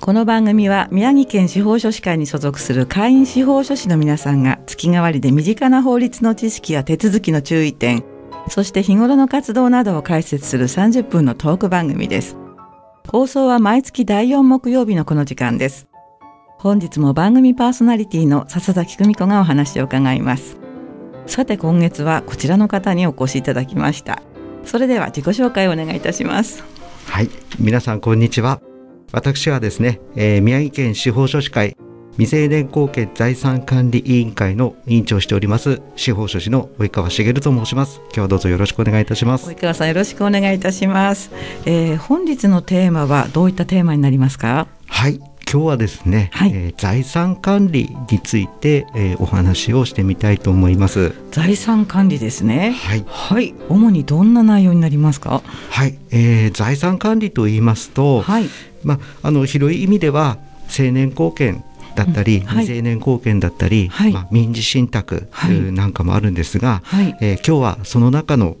この番組は宮城県司法書士会に所属する会員司法書士の皆さんが月替わりで身近な法律の知識や手続きの注意点そして日頃の活動などを解説する30分のトーク番組です放送は毎月第4木曜日のこの時間です。本日も番組パーソナリティの笹崎久美子がお話を伺います。さて今月はこちらの方にお越しいただきました。それでは自己紹介をお願いいたします。はい皆さんこんにちは。私はですね、えー、宮城県司法書士会未成年後見財産管理委員会の委員長をしております司法書士の及川茂と申します。今日はどうぞよろしくお願いいたします。及川さんよろしくお願いいたします、えー、本日のテーマはどういったテーマになりますか？はい今日はですね、はい、えー、財産管理について、えー、お話をしてみたいと思います。財産管理ですね。はい、はい、主にどんな内容になりますか？はい、えー、財産管理と言いますと、はい、まああの広い意味では成年後見だったり、未成年後見だったり、はい、まあ、民事信託なんかもあるんですが、はい、えー、今日はその中の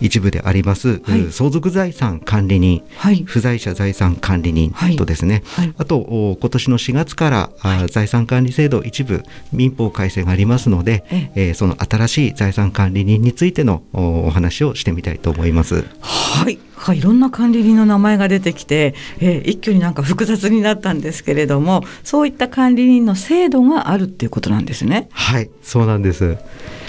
一部であります、はい、相続財産管理人、不在者財産管理人とですね、あと今年の4月から、あ財産管理制度一部民法改正がありますので、えー、その新しい財産管理人についてのお話をしてみたいと思います。はいはい、いろんな管理人の名前が出てきて、えー、一挙になんか複雑になったんですけれどもそういった管理人の制度があるっていうことなんですね。はいそうなんです。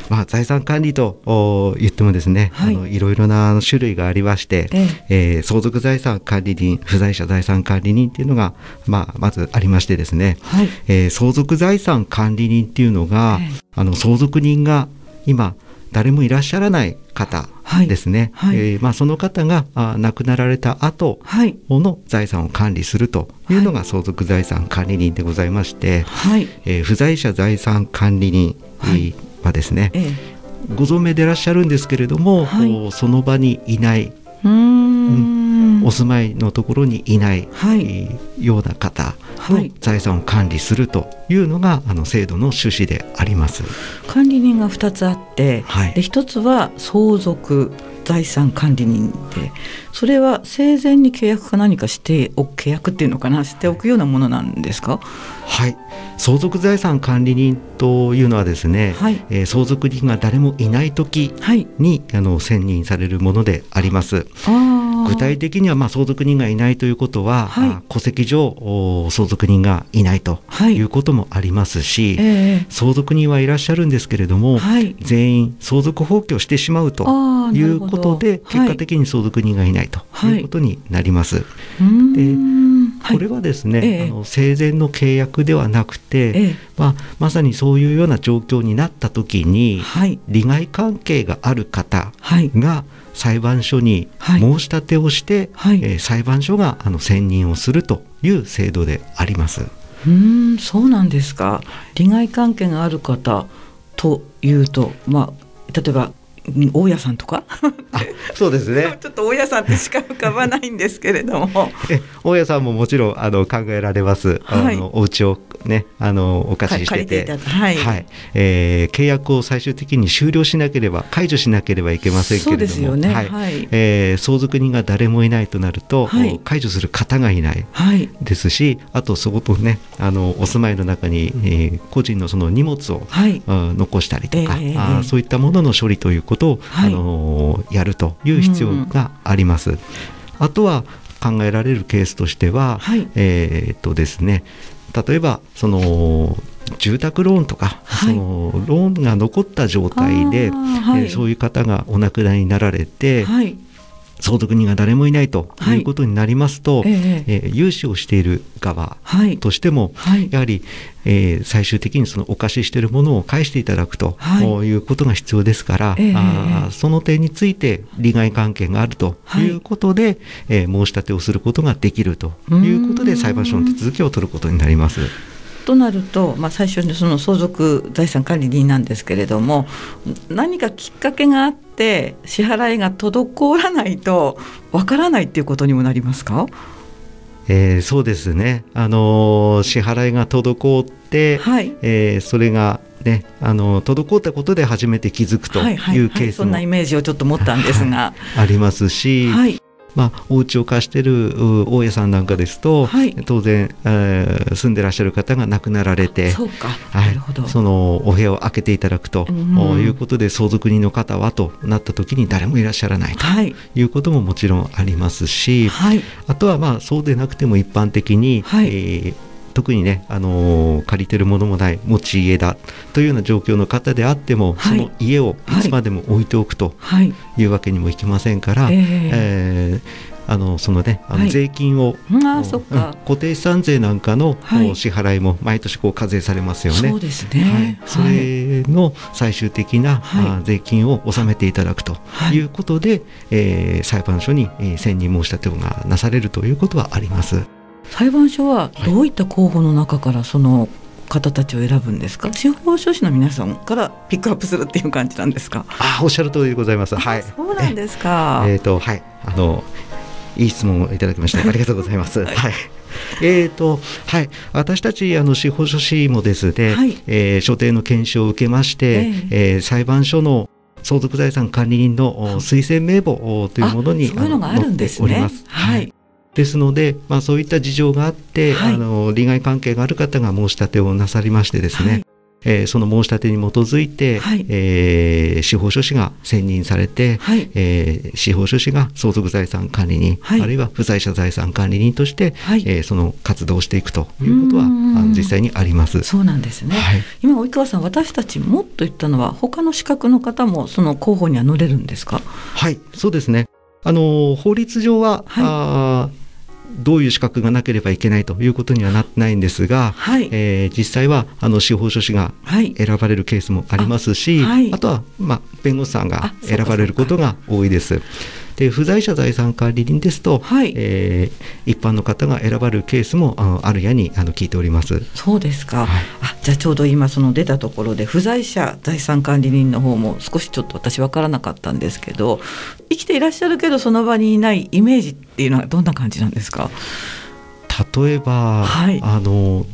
まあ、財産管理と言ってもですね、はい、あのいろいろな種類がありまして、ええ。えー、相続財産管理人不在者財産管理人っていうのが、まあ、まずありましてですね、はい、えー、相続財産管理人っていうのが、え、あの相続人が今誰もいらっしゃらない方ですね、はい。はい、えー、まあ、その方があ亡くなられた後の財産を管理するというのが相続財産管理人でございまして、はい、えー、不在者財産管理人はですね、ええ、ご存命でいらっしゃるんですけれども、その場にいない。うんお住まいのところにいない、はい、ような方の財産を管理するというのが、あの制度の趣旨であります。管理人が2つあって、はい、で1つは相続財産管理人でそれは生前に契約か何かしてお契約っていうのかなしておくようなものなんですか？はい。相続財産管理人というのはですね、はい、えー、相続人が誰もいない時に、はい、あの選任されるものであります。具体的にはまあ相続人がいないということは、はい、戸籍上相続人がいないとい。うこともありますし、はいえー、相続人はいらっしゃるんですけれども、はい、全員相続放棄をしてしまうということで結果的に相続人がいないということになります。でこれはですね、えー、あの生前の契約ではなくて、えー、まあ、まさにそういうような状況になった時に、利害関係がある方が、裁判所に申し立てをして、はい、えー、裁判所があの選任をするという制度であります。うんそうなんですか。利害関係がある方というと、まあ、例えば大家さんとか？そうですね。ちょっと大家さんってしか浮かばないんですけれども。え大家さんももちろんあの考えられます、はい、あのお家をねあのお貸ししてて。はい、はい、えー、契約を最終的に終了しなければ解除しなければいけませんけれども、ね、はい、はい、えー、相続人が誰もいないとなると、はい、解除する方がいないですし、あとそことねあのお住まいの中に、えー、個人のその荷物を、はい、残したりとか、えー、あそういったものの処理ということを、はい、あのやるという必要があります。うん、あとは考えられるケースとしては、はい、えー、っとですね例えばその住宅ローンとか、はい、そのローンが残った状態で、はい、えー、そういう方がお亡くなりになられて、はい、相続人が誰もいないとい。うことになりますと、はい、えー、えー、融資をしている側としても、はい、やはり、えー、最終的にそのお貸ししているものを返していただくと、はい、いうことが必要ですから、えー、あその点について利害関係があるとい。うことで、はい、えー、申し立てをすることができるということで裁判所の手続きを取ることになります。となると、まあ、最初にその相続財産管理人なんですけれども何かきっかけがあって支払いが滞らないとわからないっていうことにもなりますか？えー、そうですね、あのー、支払いが滞って、はい、えー、それがね、あの滞ったことで初めて気づくというケースも、はいはいはい、そんなイメージをちょっと持ったんですが、ありますし、はい、まあ、お家を貸してる大家さんなんかですと、はい、当然、えー、住んでらっしゃる方が亡くなられてそうか、はい、そのお部屋を開けていただくと、うん、いうことで相続人の方はとなった時に誰もいらっしゃらないということももちろんありますし、はい、あとはまあそうでなくても一般的に、はい、えー特にね、あのー、借りてるものもない持ち家だというような状況の方であっても、はい、その家をい。つまでも置いておくとい。うわけにもいきませんから、はい、え。ー、えーあのそのねあの税金を、はい、あそっか。固定資産税なんかの、はい、支払いも毎年こう課税されますよね。そうですね、はい、それの最終的な、はい、税金を納めていただくとい。うことで、はい、えー、裁判所に、えー、選任申し立てがなされるということはあります。裁判所はどうい。った候補の中からその方たちを選ぶんですか？司法書士の皆さんからピックアップするっていう感じなんですか？あおっしゃる通りでございます。はい。そうなんですか。えっ、ー、とはい。あのいい質問をいただきましてありがとうございます。はい、はい、えーとはい、私たちあの司法書士もですね、はい、えー、所定の研修を受けまして、えー、えー、裁判所の相続財産管理人の推薦名簿というものにそういうのがあるんですね。はい、ですので、まあ、そういった事情があって、はい、あの利害関係がある方が申し立てをなさりましてですね、はい、えー、その申し立てに基づいて、はい、えー、司法書士が選任されて、はい、えー、司法書士が相続財産管理人、はい、あるいは不在者財産管理人として、はい、えー、その活動をしていくということはあの実際にあります。そうなんですね、はい、今及川さん私たちもっと言ったのは他の資格の方もその候補には乗れるんですか？はいそうですね。あの法律上は、はい、あどういう資格がなければいけないということにはなってないんですが、はい、えー、実際はあの司法書士が選ばれるケースもありますし、はい、あとは、まあ、弁護士さんが選ばれることが多いです。で不在者財産管理人ですと、はい、えー、一般の方が選ばれるケースもああるやにあの聞いております。そうですか、はい、あじゃあちょうど今その出たところで不在者財産管理人の方も少しちょっと私分からなかったんですけど生きていらっしゃるけどその場にいないイメージっていうのはどんな感じなんですか？例えば、はい、あの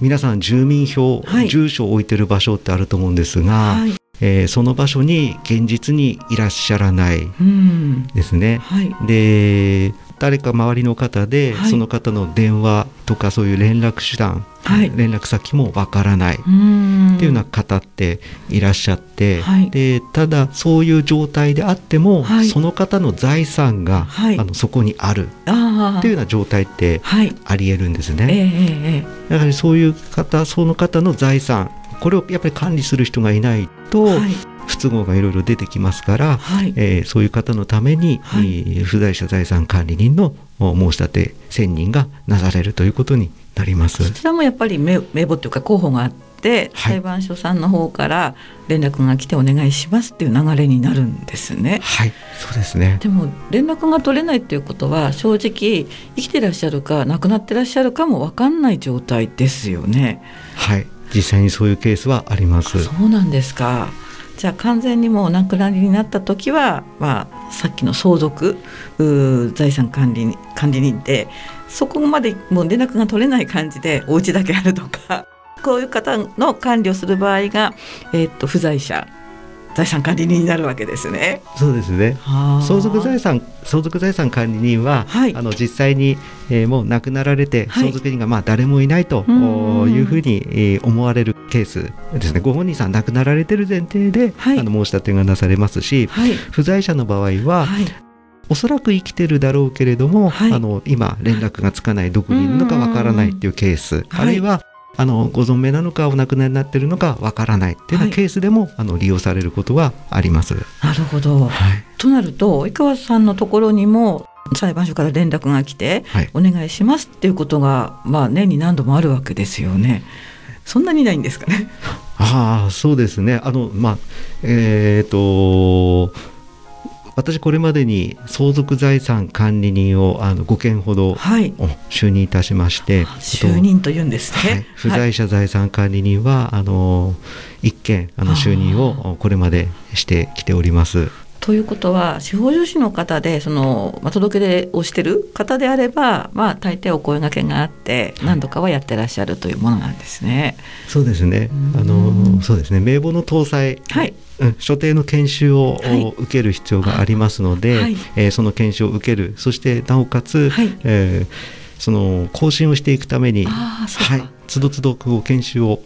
皆さん住民票、はい、住所を置いてる場所ってあると思うんですが、はい、えー、その場所に現実にいらっしゃらないですね。はい、で誰か周りの方で、はい、その方の電話とかそういう連絡手段、はい、連絡先もわからないっていうような方っていらっしゃって、はい、でただそういう状態であっても、その方の財産が、あのそこにあるっていうような状態ってありえるんですね。えー、やはりそういう方その方の財産これをやっぱり管理する人がいないと、はい、不都合がいろいろ出てきますから、はい、えー、そういう方のために、はい、不在者財産管理人の申し立て選任がなされるということになります。そちらもやっぱり名簿というか候補があって、裁判所さんの方から連絡が来てお願いしますっていう流れになるんですね。はい、そうですね。でも連絡が取れないっていうことは正直生きてらっしゃるか亡くなってらっしゃるかもわかんない状態ですよね。はい、実際にそういうケースはあります。そうなんですか。じゃあ完全にもうお亡くなりになった時は、まあ、さっきの相続財産管理管理人でそこまでもう連絡が取れない感じでお家だけあるとか。こういう方の管理をする場合が、えー、っと不在者。財産管理人になるわけですね。そうですね。相続財産相続財産管理人は、はい、あの実際に、えー、もう亡くなられて、相続人がまあ誰もいないというふうに、えー、思われるケースですね。ご本人さん亡くなられてる前提で、はい、あの申し立てがなされますし、はい、不在者の場合は、はい。おそらく生きてるだろうけれども、はい、あの今連絡がつかないどこにいるのかわからないっていうケース、あるいはあのご存命なのかお亡くなりになっているのかわからないっていうようなケースでも、はい、あの利用されることはあります。なるほど、はい、となると及川さんのところにも裁判所から連絡が来て、はい、お願いしますっていうことが、まあ、年に何度もあるわけですよね。そんなにないんですかね。ああそうですねあの、まあえーと私これまでに相続財産管理人をあの5件ほど、はい、就任いたしまして、就任というんですね、はい、不在者財産管理人は、あの1件あの就任をこれまでしてきております。ということは司法書士の方でその、まあ、届け出をしてる方であれば、まあ、大抵お声がけがあって何度かはやってらっしゃるというものなんですね。そうですね。あのそうですね。名簿の搭載、はい、所定の研修を、受ける必要がありますので、はい、えー、その研修を受ける。そしてなおかつ、はい、えー、その更新をしていくためにはいつどつどこう研修を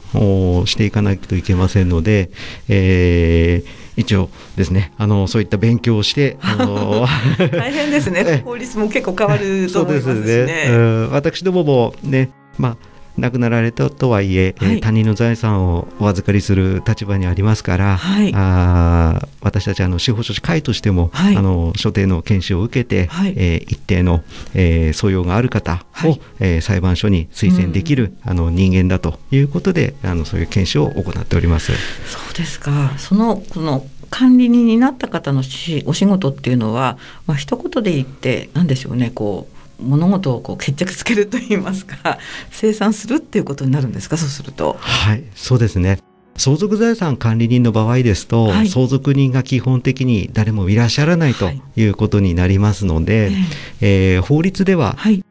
していかないといけませんので、えー一応ですねあのそういった勉強をしてあの 大変ですね。法律も結構変わると思いますね。ね、私どももねまあ亡くなられたとはいえ、はい、他人の財産をお預かりする立場にありますから、はい、あ私たちあの司法書士会としても、はい、あの所定の研修を受けて、はい、えー、一定の、えー、素養がある方を、はい、えー、裁判所に推薦できる、うん、あの人間だということであのそういう研修を行っております。そうですか。そのこの管理人になった方のしお仕事っていうのは、まあ一言で言って何でしょうねこう物事をこう決着つけると言いますか 生産するっていうことになるんですかそうすると。はいそうですね。相続財産管理人の場合ですと、はい、相続人が基本的に誰もいらっしゃらないとい。うことになりますので、はい、えー、法律では、はい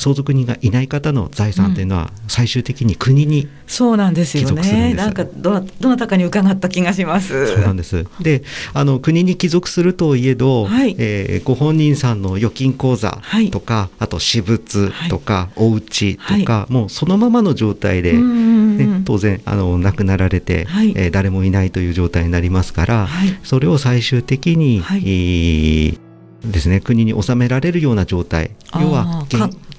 相続人がいない方の財産というのは最終的に国にそうなんですよね。なんかどなどなたかに伺った気がします。そうなんです。で、あの国に帰属するといえど、はい、えー、ご本人さんの預金口座とか、はい、あと私物とか、はい、お家とか、はい、もうそのままの状態で、ね、当然あの亡くなられて、はい、えー、誰もいないという状態になりますから、それを最終的に、はい、えーですね国に納められるような状態。要は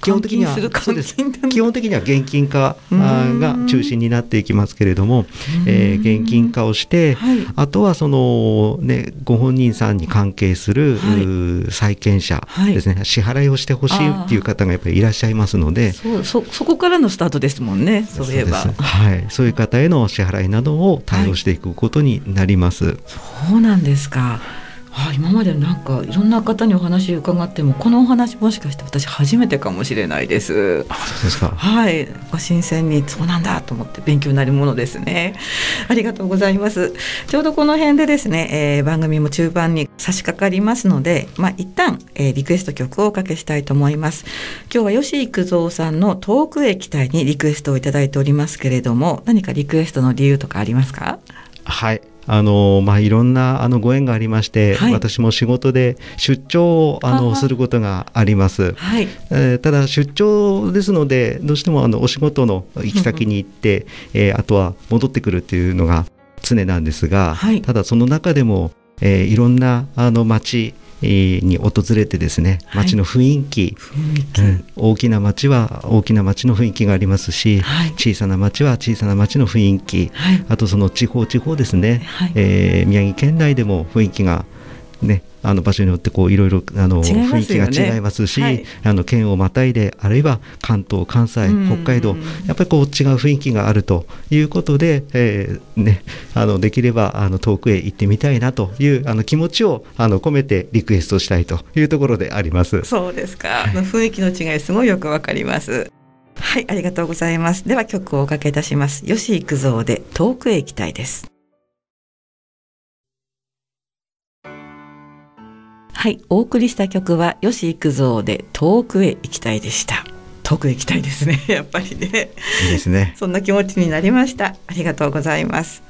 基本的にはそうです。基本的には現金化が中心になっていきますけれども、えー、現金化をして、はい、あとはその、ね、ご本人さんに関係する、はい、債権者ですね、はい、支払いをしてほしいっていう方がやっぱりいらっしゃいますのでそそそこからのスタートですもんねそういえば。はい、そういう方への支払いなどを対応していくことになります。そうなんですかあ今までなんかいろんな方にお話伺ってもこのお話もしかして私初めてかもしれないです。あそうですか。はい、ご新鮮にそうなんだと思って勉強になるものですね。ありがとうございます。ちょうどこの辺でですね、えー、番組も中盤に差し掛かりますので、まあ一旦、えー、リクエスト曲をおかけしたいと思います。今日は吉幾三さんの遠くへ行きたいにリクエストをいただいておりますけれども、何かリクエストの理由とかありますか？はい。あのまあ、いろんなあのご縁がありまして、はい、私も仕事で出張をあのすることがあります、はい。えー、ただ出張ですのでどうしてもあのお仕事の行き先に行って、えー、あとは戻ってくるっていうのが常なんですが、はい、ただその中でも、えー、いろんなあの町に訪れてですね街の雰囲気はいうん、大きな街は大きな街の雰囲気がありますし、はい、小さな町は小さな町の雰囲気、はい、あとその地方地方ですね、はい、えー、宮城県内でも雰囲気がねあの場所によってこういろいろあの雰囲気が違いますし、はい、あの県をまたいであるいは関東関西北海道やっぱりこう違う雰囲気があるということで、えー、ね、あのできればあの遠くへ行ってみたいなというあの気持ちをあの込めてリクエストしたいというところであります。そうですか、はい、雰囲気の違いすごいよくわかります。はい、ありがとうございます。では曲をおかけいたします。吉幾三で遠くへ行きたいです。はい、お送りした曲は吉幾三で遠くへ行きたいでした。遠くへ行きたいですね。やっぱりね。いいですね。そんな気持ちになりました。ありがとうございます。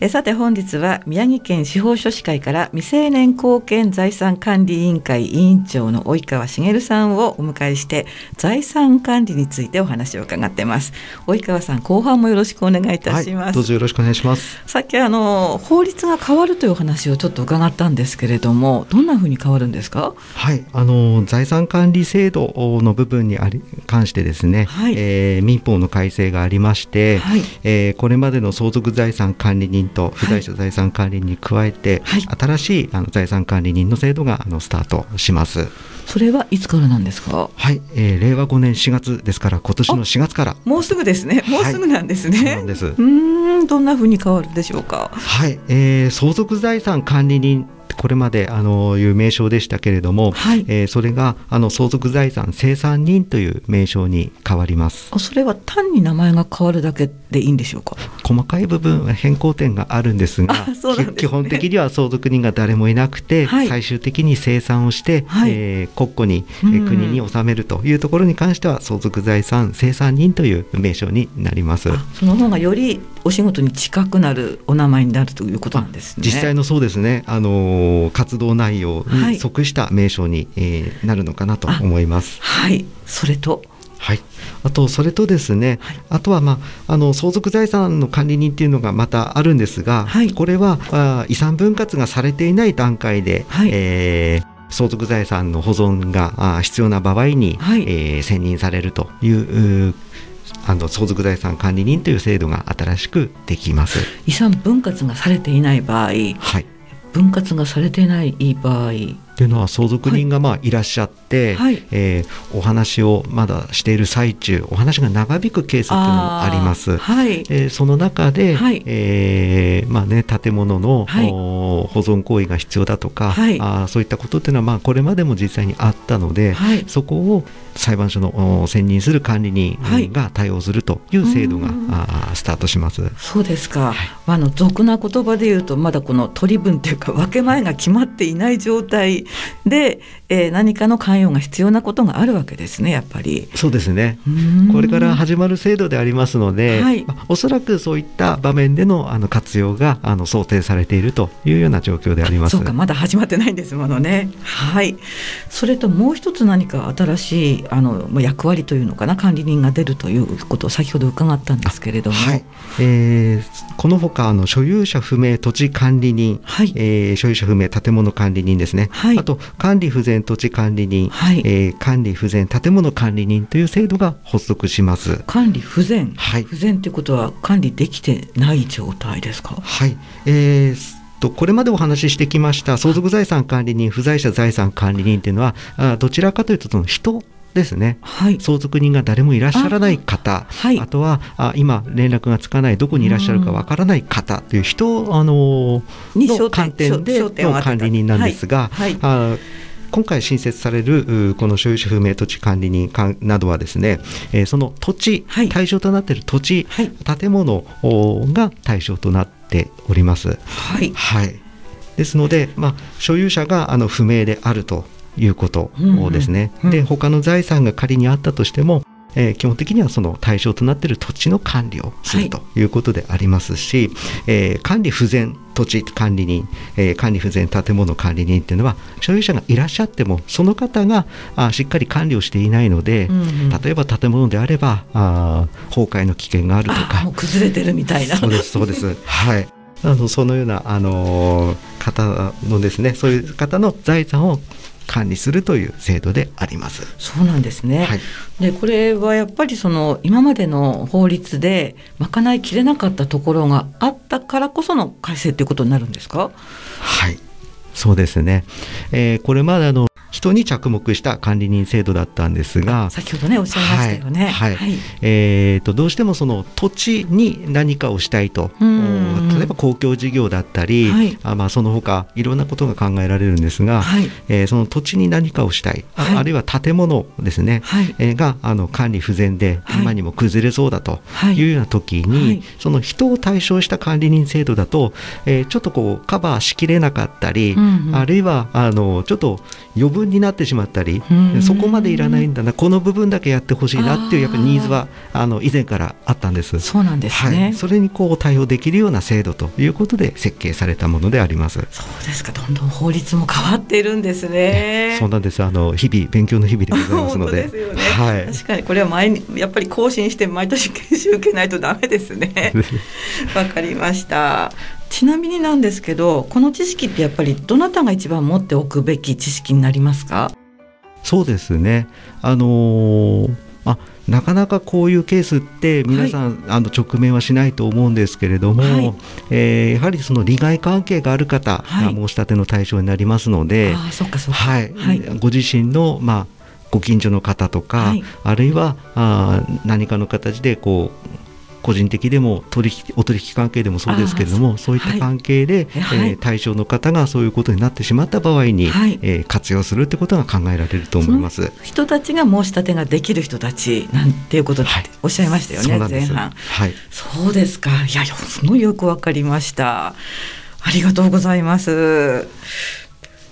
えさて本日は宮城県司法書士会から未成年後見財産管理委員会委員長の及川茂さんをお迎えして財産管理についてお話を伺ってます。及川さん後半もよろしくお願いいたします、はい、どうぞよろしくお願いします。さっきあの法律が変わるというお話をちょっと伺ったんですけれどもどんなふうに変わるんですか？はいあの財産管理制度の部分にあり関してですね、はい、えー、民法の改正がありまして、はい、えー、これまでの相続財産管理人と不在者財産管理に加えて、はい、新しいあの財産管理人の制度があのスタートします。それはいつからなんですか？はい、えー、令和5年4月ですから今年の4月からもうすぐですね。もうすぐなんですね。はい、なんです。うんどんなふうに変わるでしょうか？はい、えー、相続財産管理人これまであのいう名称でしたけれども、はい、えー、それがあの相続財産生産人という名称に変わりますそれは単に名前が変わるだけでいいんでしょうか？細かい部分変更点があるんですが、ね、基本的には相続人が誰もいなくて、はい、最終的に生産をして、はい、えー、国庫に、えー、国に納めるというところに関しては相続財産生産人という名称になります。その方がよりお仕事に近くなるお名前になるということなんですね。実際のそうですね。あの活動内容に即した名称に、はい、えー、なるのかなと思います。はい。それとはい、あとそれとですね、はい、あとは、まあ、あの相続財産の管理人っていうのがまたあるんですが、はい、これはあ遺産分割がされていない段階で、はい、えー相続財産の保存が必要な場合に、はい、えー、選任されるというあの相続財産管理人という制度が新しくできます。遺産分割がされていない場合、はい、分割がされていない場合。っていうのは相続人がまあいらっしゃって、はい、えー、お話をまだしている最中お話が長引くケースっていうのもあります。はい、えー、その中で、はい、えー、まあね、建物の、はい、保存行為が必要だとか、はい、あそういったことっていうのはまあこれまでも実際にあったので、はい、そこを裁判所の選任する管理人が対応するという制度が、あスタートします。そうですか、あの俗な言葉で言うとまだこの取り分というか分け前が決まっていない状態で、えー、何かの関与が必要なことがあるわけですねやっぱり。そうですねこれから始まる制度でありますので、はい、おそらくそういった場面でのあの活用があの想定されているというような状況であります。そうかまだ始まってないんですものね。はいそれともう一つ何か新しいあの役割というのかな管理人が出るということを先ほど伺ったんですけれども。はいえー、このほかあの所有者不明土地管理人、はいえー、所有者不明建物管理人ですね、はい、あと管理不全土地管理人、はい、えー、管理不全建物管理人という制度が発足します。管理不全、はい、不全ということは管理できてない状態ですか？はい、えーとこれまでお話ししてきました相続財産管理人不在者財産管理人というのはあどちらかというとその人ですね、はい、相続人が誰もいらっしゃらない方。あはい、あとはあ今連絡がつかないどこにいらっしゃるかわからない方という人、あのの観点での管理人なんですが、はい、あ今回新設されるこの所有者不明土地管理人などはですね、えー、その土地、対象となっている土地、建物が対象となっております。はい、はい、ですので、まあ、所有者があの不明であるということですね。うんうん、で他の財産が仮にあったとしてもえー、基本的にはその対象となっている土地の管理をするということでありますし、はい、えー、管理不全土地管理人、えー、管理不全建物管理人っていうのは所有者がいらっしゃってもその方があしっかり管理をしていないので、うんうん、例えば建物であればあ崩壊の危険があるとか。崩れてるみたいな。そうですそうです。はい。あのそのような、あの方のですねそういう方の財産を管理するという制度であります。そうなんですね。はい、でこれはやっぱりその今までの法律で賄いきれなかったところがあったからこその改正ということになるんですか？はい、そうですね。えー、これまでの人に着目した管理人制度だったんですが先ほどねおっしゃいましたよね、はい、はい、えーと、どうしてもその土地に何かをしたいと。例えば公共事業だったり、はい、あまあ、その他いろんなことが考えられるんですが、はい、えー、その土地に何かをしたい、ああるいは建物ですね、はい、えー、があの管理不全で今にも崩れそうだとい。うような時に、その人を対象した管理人制度だと、えー、ちょっとこうカバーしきれなかったり、うんうん、あるいはあのちょっと余分になってしまったりそこまでいらないんだなこの部分だけやってほしいなっていうやっぱりニーズはあの以前からあったんです。そうなんですね、はい、それにこう対応できるような制度ということで設計されたものであります。そうですか。どんどん法律も変わっているんですね。そうなんです。あの日々勉強の日々でございますので。ね、はい、確かにこれは毎やっぱり更新して毎年研修受けないとダメですね。わかりましたちなみになんですけどこの知識ってやっぱりどなたが一番持っておくべき知識になりますか？そうですね。あのー、あなかなかこういうケースって皆さん、はい、あの直面はしないと思うんですけれども、はい、えー、やはりその利害関係がある方が申し立ての対象になりますので、はい、はい、ご自身のまあご近所の方とか、あるいはあ何かの形でこう個人的でも取引お取引関係でもそうですけれどもそういった関係で、はい、えー、対象の方がそういうことになってしまった場合に、はい、えー、活用するってことが考えられると思います。人たちが申し立てができる人たちなんていうことおっしゃいましたよね、はい、前半、はい、そうですか。いやすごいよくわかりました。ありがとうございます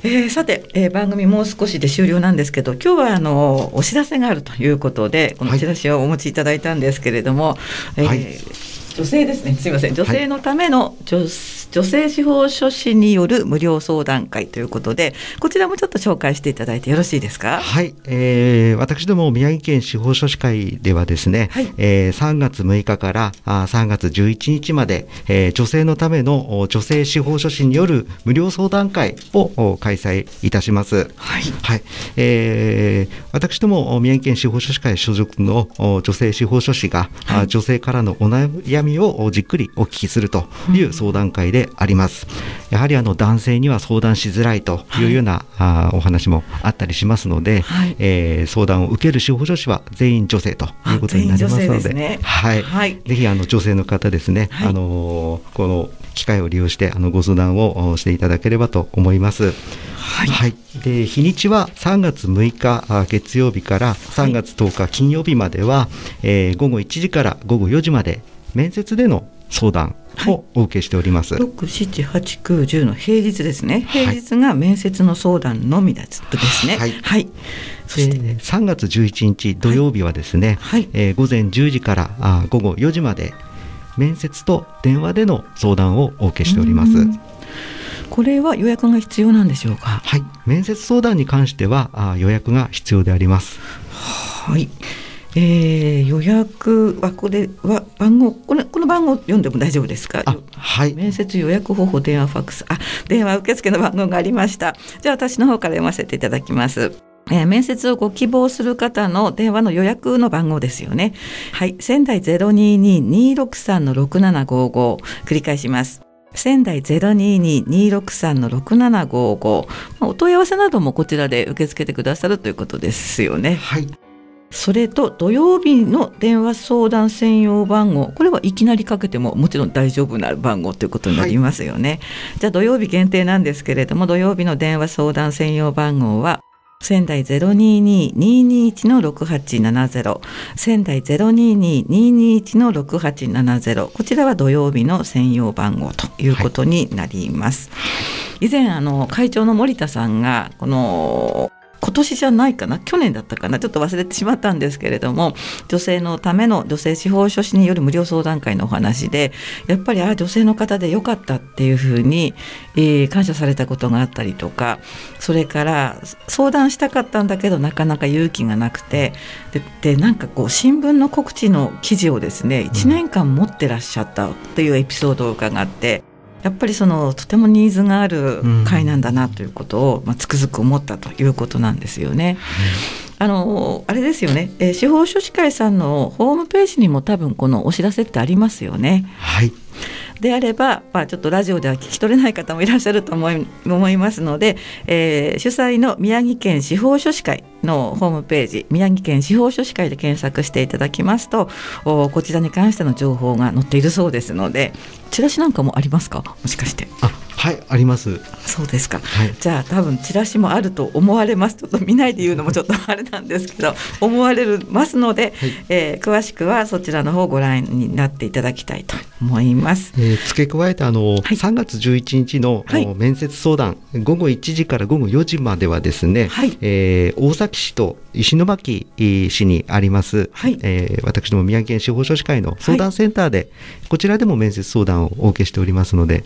えー、さて、えー、番組もう少しで終了なんですけど今日はあのお知らせがあるということでこのチラシをお持ちいただいたんですけれども、はい、えー、女性ですね。すみません。女性のための女性女性司法書士による無料相談会ということでこちらもちょっと紹介していただいてよろしいですか？はい、えー、私ども宮城県司法書士会ではですね、はい、えー、3月6日からあ3月11日まで、えー、女性のための女性司法書士による無料相談会を開催いたします。はい、はい、えー、私ども宮城県司法書士会所属の女性司法書士が、はい、女性からのお悩みをじっくりお聞きするという相談会であります。やはりあの男性には相談しづらいとい。うような、はい、あお話もあったりしますので、はい、えー、相談を受ける司法書士は全員女性ということになりますので、ね、はい、はい、ぜひあの女性の方ですね、あのこの機会を利用してあのご相談をしていただければと思います。はい、はい、で日にちは3月6日月曜日から3月10日金曜日までは、はい、えー、午後1時から午後4時まで面接での相談をお受けしております。六七八九十の平日ですね。平日が面接の相談のみですね。はい。はい。そして3月11日土曜日はですね、はい、えー、午前10時からあ午後4時まで面接と電話での相談をお受けしております。これは予約が必要なんでしょうか？はい、面接相談に関してはあ予約が必要であります。はい。えー、予約はこれは番号これこの番号読んでも大丈夫ですか？はい。面接予約方法電話ファックスあ電話受付の番号がありました。じゃあ私の方から読ませていただきます。えー、面接をご希望する方の電話の予約の番号ですよね。はい。仙台ゼロ二二二六三の六七五五繰り返します。仙台ゼロ二二二六三の六七五五。お問い合わせなどもこちらで受け付けてくださるということですよね。はい。それと土曜日の電話相談専用番号これはいきなりかけてももちろん大丈夫な番号ということになりますよね、はい、じゃあ土曜日限定なんですけれども土曜日の電話相談専用番号は仙台022-221の6870仙台022-221の6870こちらは土曜日の専用番号ということになります、はい、以前あの会長の森田さんがこの今年じゃないかな去年だったかなちょっと忘れてしまったんですけれども女性のための女性司法書士による無料相談会のお話でやっぱりあ女性の方でよかったっていうふうに、えー、感謝されたことがあったりとかそれから相談したかったんだけどなかなか勇気がなくてででなんかこう新聞の告知の記事をですね1年間持ってらっしゃったっていうエピソードを伺って。やっぱりそのとてもニーズがある会なんだなということを、まあ、つくづく思ったということなんですよね。あのあれですよね、えー、司法書士会さんのホームページにも多分このお知らせってありますよね。はいであれば、まあ、ちょっとラジオでは聞き取れない方もいらっしゃると思い 思いますので、えー、主催の宮城県司法書士会のホームページ宮城県司法書士会で検索していただきますとおこちらに関しての情報が載っているそうですのでチラシなんかもありますか？もしかして。あはいあります。そうですか、はい、じゃあ多分チラシもあると思われます。ちょっと見ないで言うのもちょっとあれなんですけど思われますので、はい、えー、詳しくはそちらの方をご覧になっていただきたいと思います、えー、付け加えてあの、はい、3月11日の、はい、面接相談午後1時から午後4時まではですね、はい、えー、大崎市と石巻市にあります、はい。えー、私ども宮城県司法書士会の相談センターで、こちらでも面接相談をお受けしておりますので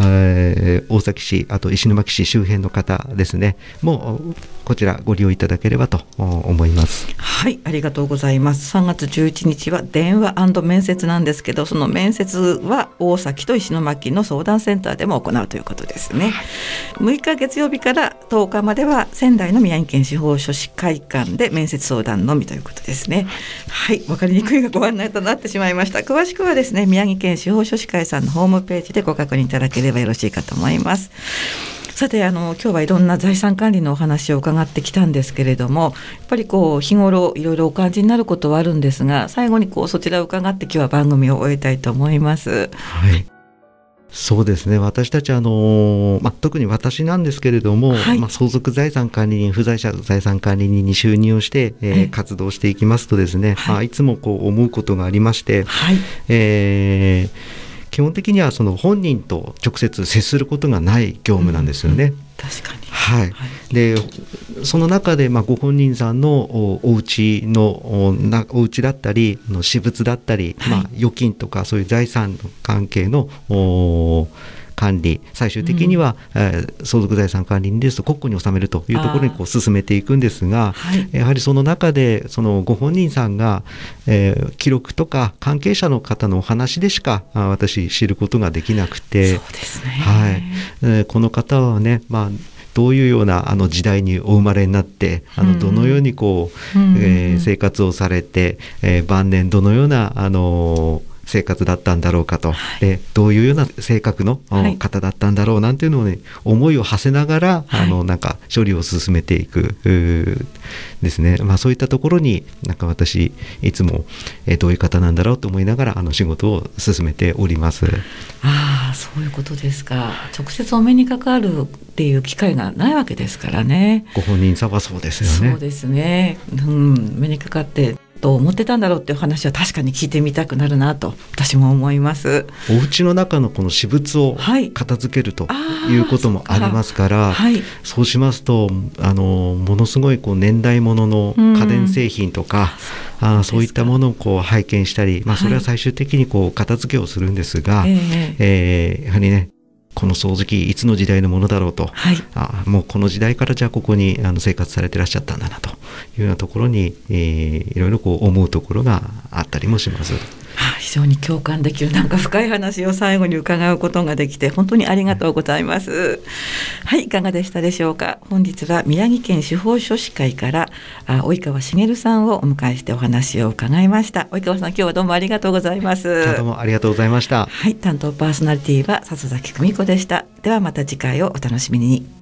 えー、大崎市、あと石巻市周辺の方ですね、もうこちらご利用いただければと思います。はい、ありがとうございます。3月11日は電話面接なんですけど、その面接は大崎と石巻の相談センターでも行うということですね。6日月曜日から10日までは仙台の宮城県司法書士会館で面接相談のみということですね。はい、わかりにくいがご案内となってしまいました。詳しくはですね、宮城県司法書士会さんのホームページでご確認いただければよろしいかと思います。さてあの今日はいろんな財産管理のお話を伺ってきたんですけれどもやっぱりこう日頃いろいろお感じになることはあるんですが最後にこうそちらを伺って今日は番組を終えたいと思います。はい。そうですね。私たちあの、まあ、特に私なんですけれども、はい、まあ、相続財産管理人不在者財産管理人に就任をして、えー、活動していきますとですね、はい。まあ、いつもこう思うことがありまして、はい。えー基本的にはその本人と直接接することがない業務なんですよね。うんうん、確かに。はい、はい、でその中でまあご本人さんのおお家のなお家だったりの私物だったり、はい、まあ、預金とかそういう財産関係のお管理最終的には、うん、えー、相続財産管理人ですと国庫に納めるというところにこう進めていくんですが、はい、やはりその中でそのご本人さんが、えー、記録とか関係者の方のお話でしか私知ることができなくて、はい。えー、この方はね、まあどういうようなあの時代にお生まれになってあのどのようにこう、うん、えー、生活をされて、えー、晩年どのようなあの生活だったんだろうかと、はい、でどういうような性格の方だったんだろうなんていうのをね思いを馳せながら、はい、あのなんか処理を進めていくですね、まあ、そういったところになんか私いつも、えどういう方なんだろうと思いながらあの仕事を進めております。ああそういうことですか直接お目にかかるっていう機会がないわけですからね。ご本人さはそうですよね。そうですね。うん、目にかかってと思ってたんだろうっていう話は確かに聞いてみたくなるなと私も思います。お家の中のこの私物を片付けるということもありますから、はい、そうしますとあのものすごいこう年代物の家電製品とか、うん、あそういったものをこう拝見したり、まあ、それは最終的にこう片付けをするんですが、はい、えー、やはりねこの掃除機いつの時代のものだろうと、はい、あもうこの時代からじゃあここにあの生活されてらっしゃったんだなというようなところに、えー、いろいろこう思うところがあったりもします。非常に共感できるなんか深い話を最後に伺うことができて本当にありがとうございます。はい、いかがでしたでしょうか？本日は宮城県司法書士会からあ及川茂さんをお迎えしてお話を伺いました。及川さん今日はどうもありがとうございます。どうもありがとうございました。はい、担当パーソナリティは笹崎久美子でした。ではまた次回をお楽しみに。